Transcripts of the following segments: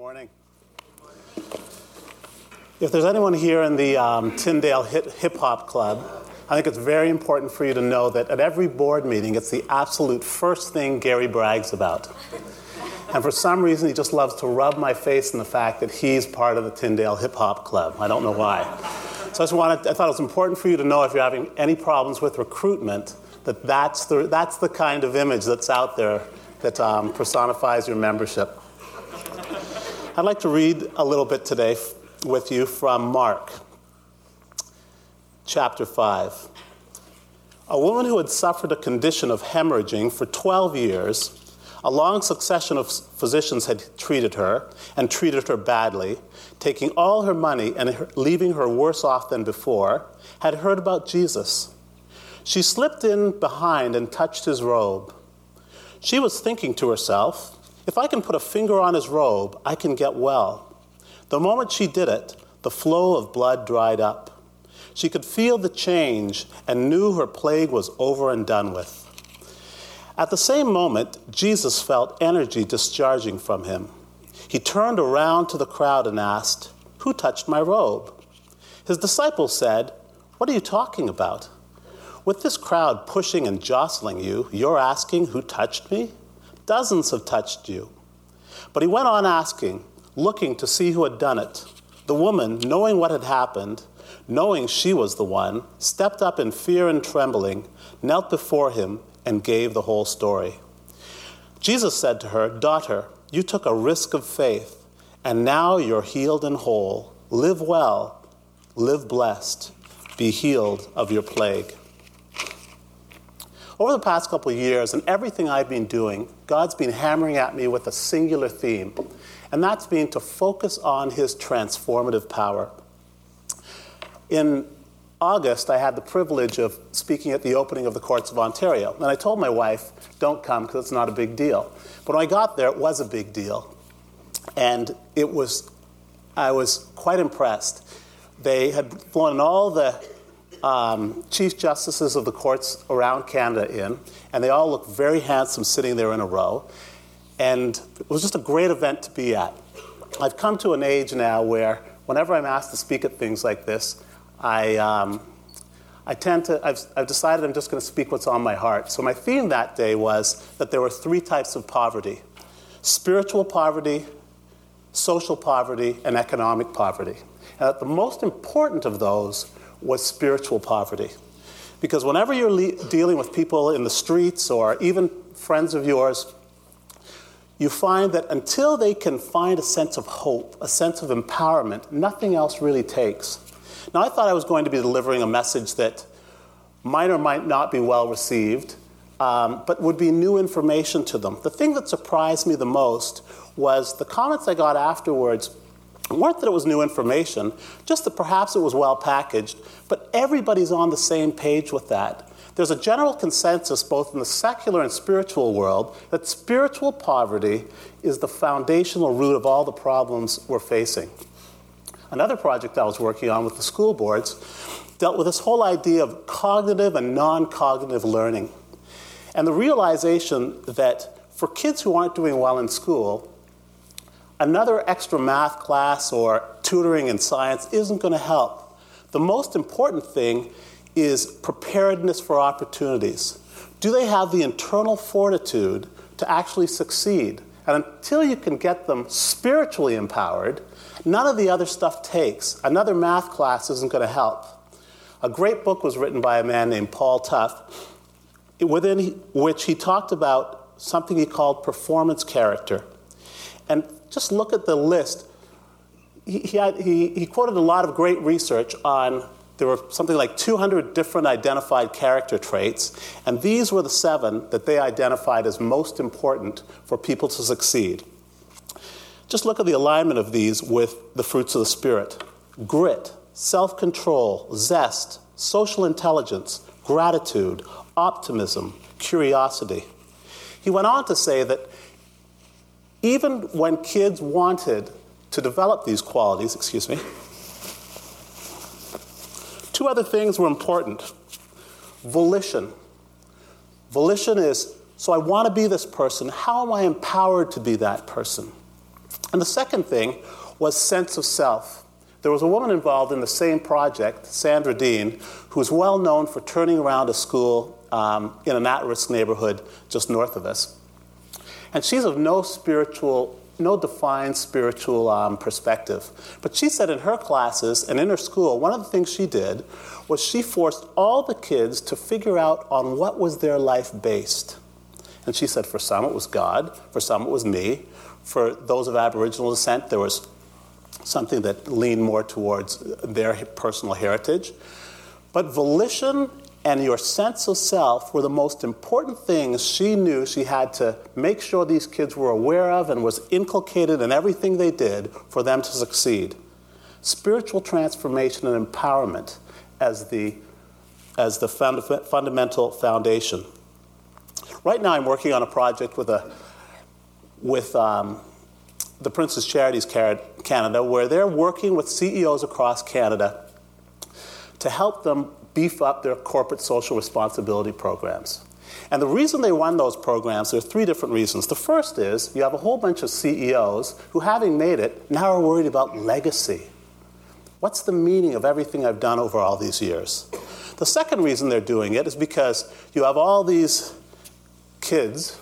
morning. If there's anyone here in the um, Tyndale Hip Hop Club, I think it's very important for you to know that at every board meeting, it's the absolute first thing Gary brags about. And for some reason, he just loves to rub my face in the fact that he's part of the Tyndale Hip Hop Club. I don't know why. So I just wanted, I thought it was important for you to know if you're having any problems with recruitment, that that's the, that's the kind of image that's out there that um, personifies your membership. I'd like to read a little bit today with you from Mark chapter 5. A woman who had suffered a condition of hemorrhaging for 12 years, a long succession of physicians had treated her and treated her badly, taking all her money and leaving her worse off than before, had heard about Jesus. She slipped in behind and touched his robe. She was thinking to herself, if I can put a finger on his robe, I can get well. The moment she did it, the flow of blood dried up. She could feel the change and knew her plague was over and done with. At the same moment, Jesus felt energy discharging from him. He turned around to the crowd and asked, Who touched my robe? His disciples said, What are you talking about? With this crowd pushing and jostling you, you're asking who touched me? Dozens have touched you. But he went on asking, looking to see who had done it. The woman, knowing what had happened, knowing she was the one, stepped up in fear and trembling, knelt before him, and gave the whole story. Jesus said to her, Daughter, you took a risk of faith, and now you're healed and whole. Live well, live blessed, be healed of your plague. Over the past couple of years, and everything I've been doing, God's been hammering at me with a singular theme, and that's been to focus on His transformative power. In August, I had the privilege of speaking at the opening of the Courts of Ontario, and I told my wife, don't come because it's not a big deal. But when I got there, it was a big deal. And it was, I was quite impressed. They had flown all the um, chief justices of the courts around Canada in, and they all looked very handsome sitting there in a row. And it was just a great event to be at. I've come to an age now where whenever I'm asked to speak at things like this, I, um, I tend to, I've, I've decided I'm just going to speak what's on my heart. So my theme that day was that there were three types of poverty spiritual poverty, social poverty, and economic poverty. And that the most important of those was spiritual poverty. Because whenever you're le- dealing with people in the streets or even friends of yours, you find that until they can find a sense of hope, a sense of empowerment, nothing else really takes. Now, I thought I was going to be delivering a message that might or might not be well received, um, but would be new information to them. The thing that surprised me the most was the comments I got afterwards weren't that it was new information, just that perhaps it was well packaged, but everybody's on the same page with that. There's a general consensus, both in the secular and spiritual world, that spiritual poverty is the foundational root of all the problems we're facing. Another project I was working on with the school boards dealt with this whole idea of cognitive and non cognitive learning. And the realization that for kids who aren't doing well in school, another extra math class or tutoring in science isn't going to help. The most important thing is preparedness for opportunities. Do they have the internal fortitude to actually succeed? And until you can get them spiritually empowered, none of the other stuff takes. Another math class isn't going to help. A great book was written by a man named Paul Tough, within which he talked about something he called performance character. And just look at the list. He, he, had, he, he quoted a lot of great research on there were something like 200 different identified character traits, and these were the seven that they identified as most important for people to succeed. Just look at the alignment of these with the fruits of the Spirit grit, self control, zest, social intelligence, gratitude, optimism, curiosity. He went on to say that even when kids wanted to develop these qualities, excuse me, two other things were important. Volition. Volition is so I want to be this person. How am I empowered to be that person? And the second thing was sense of self. There was a woman involved in the same project, Sandra Dean, who's well known for turning around a school um, in an at risk neighborhood just north of us. And she's of no spiritual, no defined spiritual um, perspective. But she said in her classes and in her school, one of the things she did was she forced all the kids to figure out on what was their life based. And she said for some it was God, for some it was me, for those of Aboriginal descent, there was something that leaned more towards their personal heritage. But volition and your sense of self were the most important things she knew she had to make sure these kids were aware of and was inculcated in everything they did for them to succeed. Spiritual transformation and empowerment as the, as the fund- fundamental foundation. Right now, I'm working on a project with, a, with um, the Prince's Charities Canada, where they're working with CEOs across Canada to help them beef up their corporate social responsibility programs. And the reason they run those programs, there are three different reasons. The first is you have a whole bunch of CEOs who, having made it, now are worried about legacy. What's the meaning of everything I've done over all these years? The second reason they're doing it is because you have all these kids,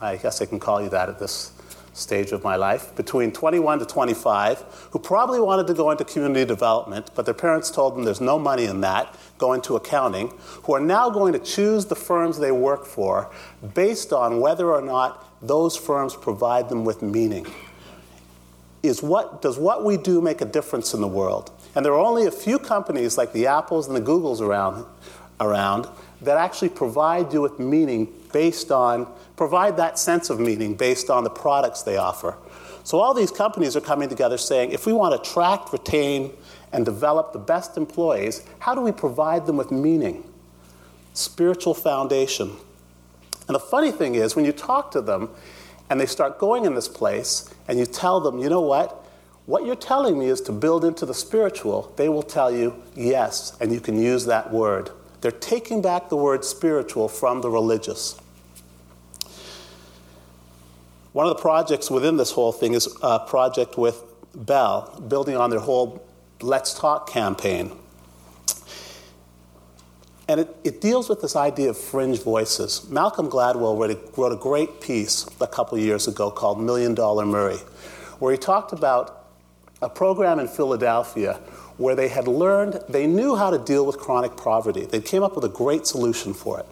I guess I can call you that at this stage of my life, between 21 to 25, who probably wanted to go into community development, but their parents told them there's no money in that, go into accounting, who are now going to choose the firms they work for based on whether or not those firms provide them with meaning. Is what, does what we do make a difference in the world? And there are only a few companies like the Apples and the Googles around, around that actually provide you with meaning based on, provide that sense of meaning based on the products they offer. So all these companies are coming together saying, if we want to attract, retain, and develop the best employees, how do we provide them with meaning? Spiritual foundation. And the funny thing is, when you talk to them and they start going in this place, and you tell them, you know what? What you're telling me is to build into the spiritual, they will tell you yes, and you can use that word. They're taking back the word spiritual from the religious. One of the projects within this whole thing is a project with Bell, building on their whole Let's Talk campaign. And it, it deals with this idea of fringe voices. Malcolm Gladwell wrote a, wrote a great piece a couple years ago called Million Dollar Murray, where he talked about a program in Philadelphia where they had learned, they knew how to deal with chronic poverty. They came up with a great solution for it.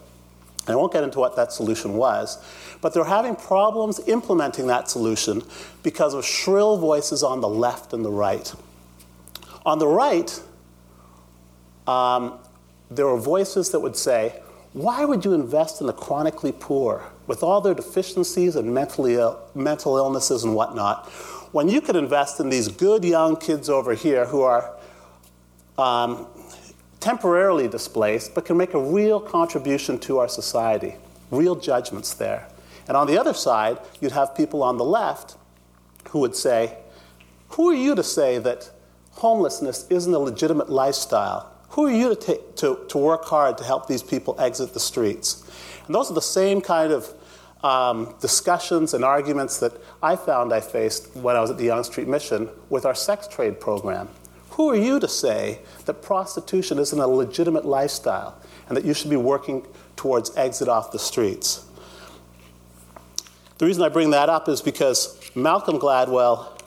I won't get into what that solution was, but they're having problems implementing that solution because of shrill voices on the left and the right. On the right, um, there were voices that would say, Why would you invest in the chronically poor with all their deficiencies and mentally Ill, mental illnesses and whatnot, when you could invest in these good young kids over here who are um, temporarily displaced, but can make a real contribution to our society. Real judgments there. And on the other side, you'd have people on the left who would say, Who are you to say that homelessness isn't a legitimate lifestyle? Who are you to, to, to work hard to help these people exit the streets? And those are the same kind of um, discussions and arguments that I found I faced when I was at the Yonge Street Mission with our sex trade program. Who are you to say that prostitution isn't a legitimate lifestyle and that you should be working towards exit off the streets? The reason I bring that up is because Malcolm Gladwell,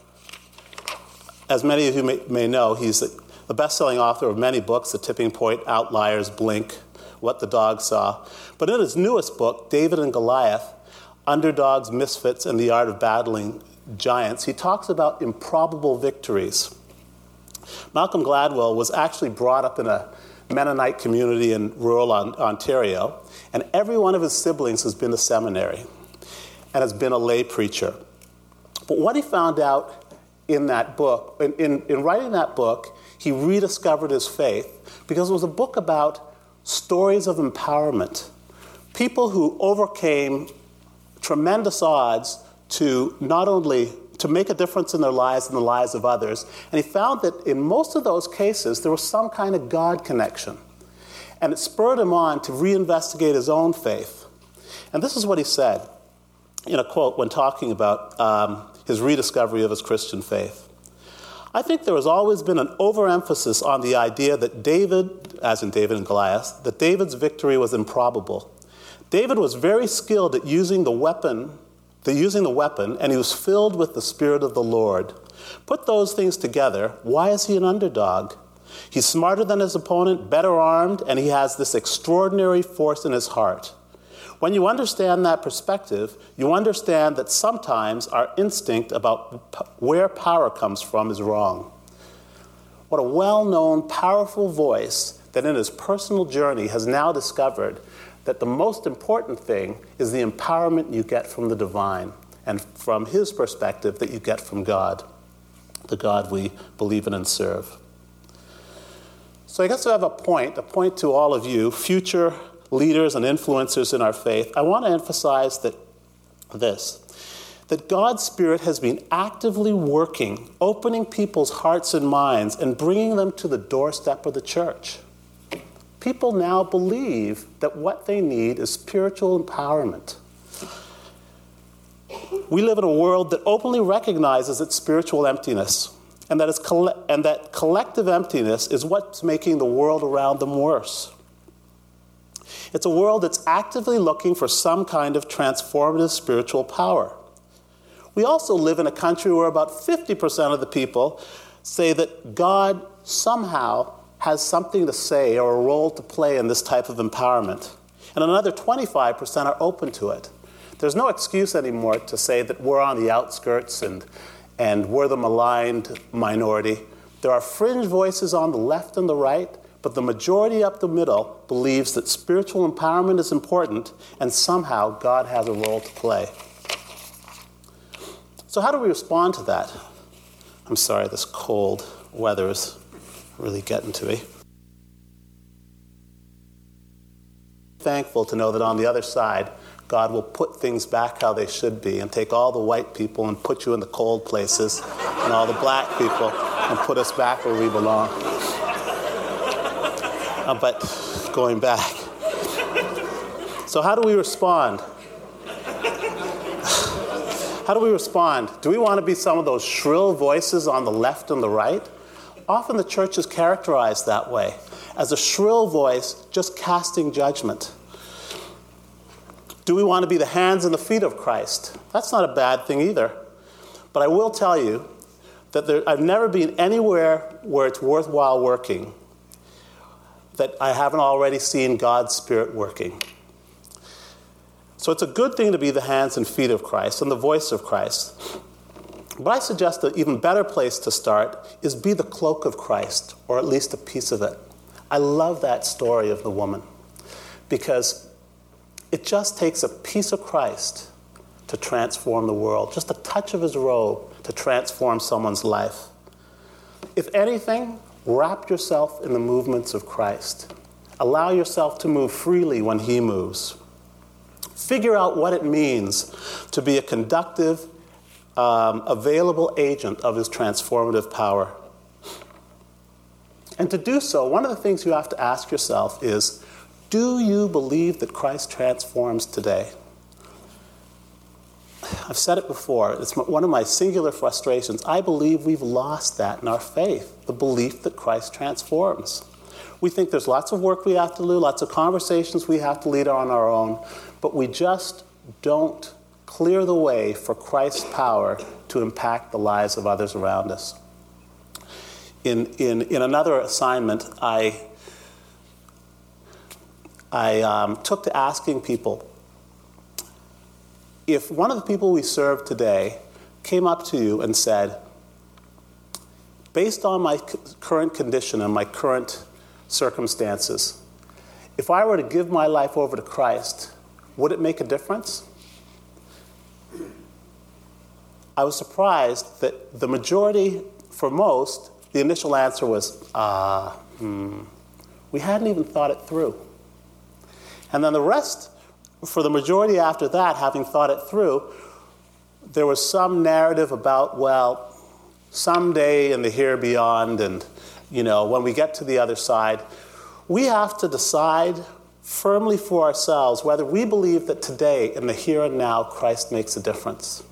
as many of you may, may know, he's the, the best selling author of many books The Tipping Point, Outliers, Blink, What the Dog Saw. But in his newest book, David and Goliath Underdogs, Misfits, and the Art of Battling Giants, he talks about improbable victories. Malcolm Gladwell was actually brought up in a Mennonite community in rural Ontario, and every one of his siblings has been to seminary and has been a lay preacher. But what he found out in that book, in, in, in writing that book, he rediscovered his faith because it was a book about stories of empowerment. People who overcame tremendous odds to not only to make a difference in their lives and the lives of others. And he found that in most of those cases, there was some kind of God connection. And it spurred him on to reinvestigate his own faith. And this is what he said in a quote when talking about um, his rediscovery of his Christian faith. I think there has always been an overemphasis on the idea that David, as in David and Goliath, that David's victory was improbable. David was very skilled at using the weapon, the using the weapon, and he was filled with the Spirit of the Lord. Put those things together, why is he an underdog? He's smarter than his opponent, better armed, and he has this extraordinary force in his heart. When you understand that perspective, you understand that sometimes our instinct about where power comes from is wrong. What a well known, powerful voice that in his personal journey has now discovered that the most important thing is the empowerment you get from the divine and from his perspective that you get from God, the God we believe in and serve. So I guess I have a point, a point to all of you, future leaders and influencers in our faith. I want to emphasize that this that God's Spirit has been actively working, opening people's hearts and minds, and bringing them to the doorstep of the church. People now believe that what they need is spiritual empowerment. We live in a world that openly recognizes its spiritual emptiness, and that, coll- and that collective emptiness is what's making the world around them worse. It's a world that's actively looking for some kind of transformative spiritual power. We also live in a country where about 50% of the people say that God somehow has something to say or a role to play in this type of empowerment. And another 25% are open to it. There's no excuse anymore to say that we're on the outskirts and, and we're the maligned minority. There are fringe voices on the left and the right, but the majority up the middle believes that spiritual empowerment is important and somehow God has a role to play. So, how do we respond to that? I'm sorry, this cold weather is really getting to me. Thankful to know that on the other side, God will put things back how they should be and take all the white people and put you in the cold places and all the black people and put us back where we belong. Uh, but going back. So, how do we respond? How do we respond? Do we want to be some of those shrill voices on the left and the right? Often the church is characterized that way as a shrill voice just casting judgment. Do we want to be the hands and the feet of Christ? That's not a bad thing either. But I will tell you that there, I've never been anywhere where it's worthwhile working that I haven't already seen God's Spirit working. So it's a good thing to be the hands and feet of Christ and the voice of Christ. But I suggest an even better place to start is be the cloak of Christ, or at least a piece of it. I love that story of the woman because it just takes a piece of Christ to transform the world, just a touch of his robe to transform someone's life. If anything, wrap yourself in the movements of Christ. Allow yourself to move freely when he moves. Figure out what it means to be a conductive, um, available agent of his transformative power. And to do so, one of the things you have to ask yourself is do you believe that Christ transforms today? I've said it before, it's one of my singular frustrations. I believe we've lost that in our faith, the belief that Christ transforms. We think there's lots of work we have to do, lots of conversations we have to lead on our own, but we just don't clear the way for Christ's power to impact the lives of others around us. In, in, in another assignment, I, I um, took to asking people if one of the people we serve today came up to you and said, based on my current condition and my current circumstances, if I were to give my life over to Christ, would it make a difference? I was surprised that the majority, for most, the initial answer was, ah, uh, hmm, we hadn't even thought it through. And then the rest for the majority after that, having thought it through, there was some narrative about, well, someday in the here beyond, and you know, when we get to the other side, we have to decide firmly for ourselves whether we believe that today, in the here and now, Christ makes a difference.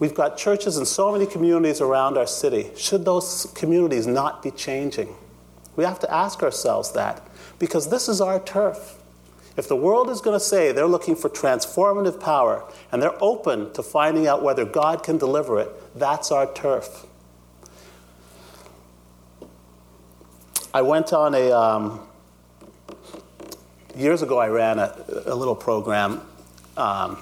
We've got churches in so many communities around our city. Should those communities not be changing? We have to ask ourselves that because this is our turf. If the world is going to say they're looking for transformative power and they're open to finding out whether God can deliver it, that's our turf. I went on a, um, years ago, I ran a, a little program, um,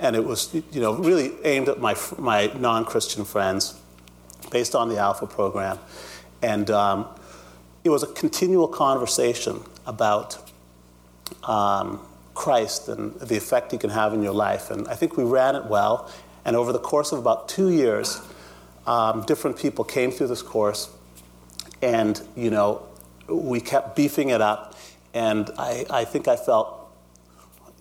and it was, you know, really aimed at my, my non Christian friends based on the Alpha program. And um, it was a continual conversation about um, Christ and the effect he can have in your life. And I think we ran it well. And over the course of about two years, um, different people came through this course. And, you know, we kept beefing it up. And I, I think I felt,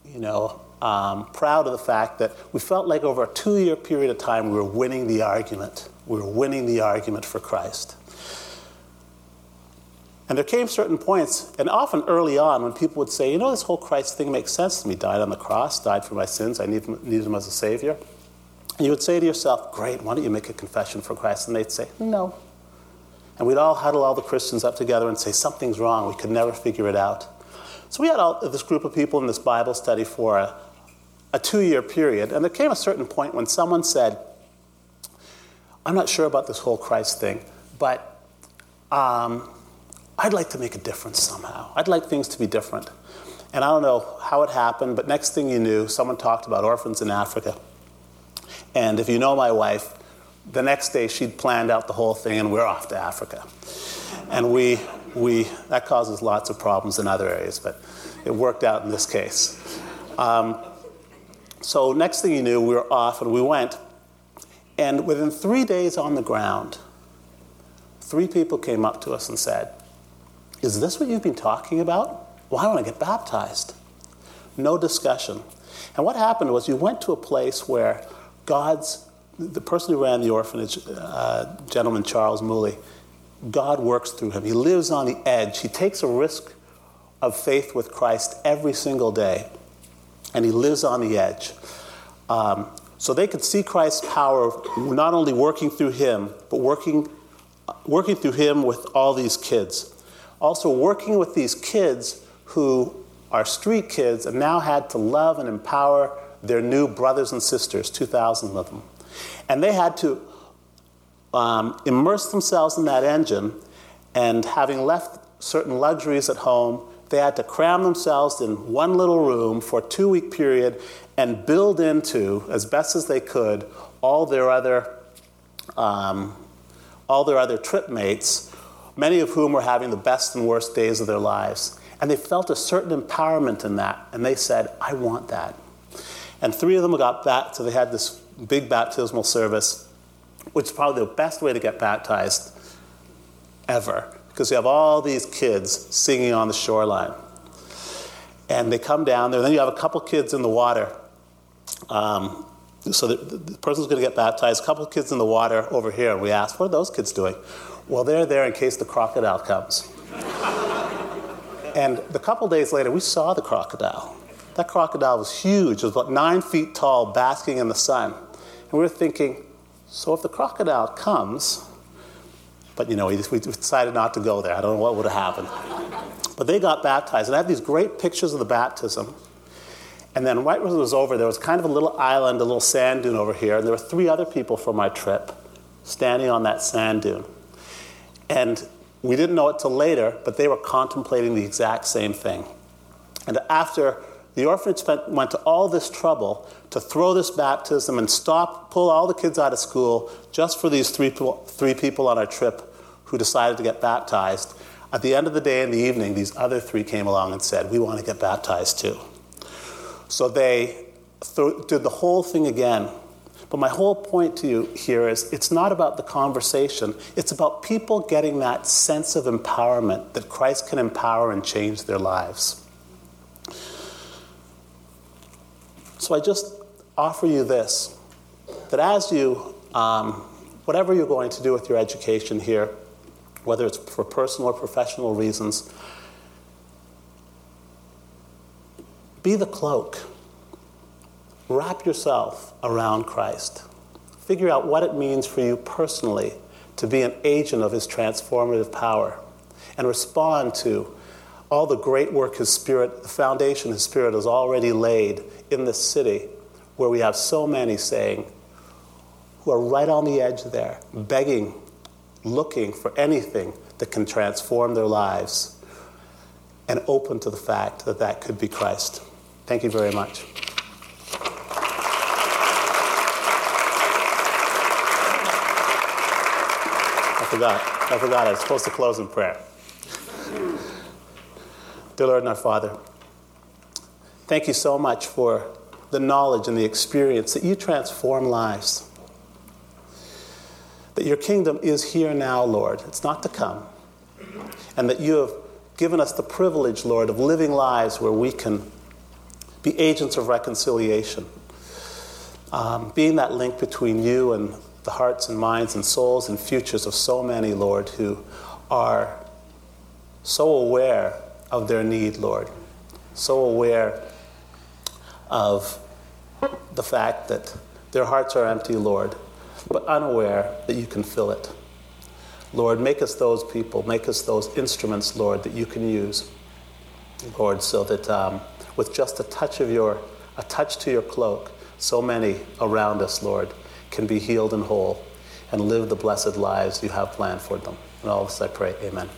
you know, um, proud of the fact that we felt like over a two year period of time we were winning the argument. We were winning the argument for Christ. And there came certain points, and often early on, when people would say, You know, this whole Christ thing makes sense to me. Died on the cross, died for my sins, I need, need him as a Savior. And you would say to yourself, Great, why don't you make a confession for Christ? And they'd say, No. And we'd all huddle all the Christians up together and say, Something's wrong. We could never figure it out. So we had all, this group of people in this Bible study for a, a two year period. And there came a certain point when someone said, I'm not sure about this whole Christ thing, but um, I'd like to make a difference somehow. I'd like things to be different. And I don't know how it happened, but next thing you knew, someone talked about orphans in Africa. And if you know my wife, the next day she'd planned out the whole thing and we're off to Africa. And we, we, that causes lots of problems in other areas, but it worked out in this case. Um, so next thing you knew, we were off and we went. And within three days on the ground, three people came up to us and said, is this what you've been talking about? Well, I want to get baptized. No discussion. And what happened was you went to a place where God's, the person who ran the orphanage, uh, gentleman Charles Mulli, God works through him. He lives on the edge. He takes a risk of faith with Christ every single day, and he lives on the edge. Um, so they could see Christ's power not only working through him, but working, working through him with all these kids also working with these kids who are street kids and now had to love and empower their new brothers and sisters, 2,000 of them. And they had to um, immerse themselves in that engine, and having left certain luxuries at home, they had to cram themselves in one little room for a two week period and build into, as best as they could, all their other, um, all their other trip mates many of whom were having the best and worst days of their lives. And they felt a certain empowerment in that. And they said, I want that. And three of them got back, so they had this big baptismal service, which is probably the best way to get baptized ever, because you have all these kids singing on the shoreline. And they come down there, and then you have a couple kids in the water. Um, so the, the person's going to get baptized, a couple kids in the water over here. And we ask, What are those kids doing? Well, they're there in case the crocodile comes. and a couple days later, we saw the crocodile. That crocodile was huge. It was about nine feet tall, basking in the sun. And we were thinking, so if the crocodile comes, but you know, we, decided not to go there. I don't know what would have happened. But they got baptized. And I have these great pictures of the baptism. And then right when it was over, there was kind of a little island, a little sand dune over here. And there were three other people from my trip standing on that sand dune. And we didn't know it till later, but they were contemplating the exact same thing. And after the orphanage went to all this trouble to throw this baptism and stop, pull all the kids out of school just for these three, three people on our trip who decided to get baptized. At the end of the day in the evening, these other three came along and said, We want to get baptized too. So they th- did the whole thing again but my whole point to you here is it's not about the conversation, it's about people getting that sense of empowerment that Christ can empower and change their lives. So I just offer you this that as you, um, whatever you're going to do with your education here, whether it's for personal or professional reasons, be the cloak wrap yourself around Christ. Figure out what it means for you personally to be an agent of His transformative power and respond to all the great work His Spirit, the foundation His Spirit has already laid in this city where we have so many saying, who are right on the edge there, begging, looking for anything that can transform their lives, and open to the fact that that could be Christ. Thank you very much. I forgot. I forgot. I was supposed to close in prayer. Dear Lord and our Father, thank you so much for the knowledge and the experience that you transform lives. That your kingdom is here now, Lord. It's not to come. And that you have given us the privilege, Lord, of living lives where we can be agents of reconciliation, um, being that link between you and the hearts and minds and souls and futures of so many, Lord, who are so aware of their need, Lord, so aware of the fact that their hearts are empty, Lord, but unaware that you can fill it. Lord, make us those people, make us those instruments, Lord, that you can use, Lord, so that um, with just a touch of your, a touch to your cloak, so many around us, Lord, can be healed and whole and live the blessed lives you have planned for them. And all this I pray, amen.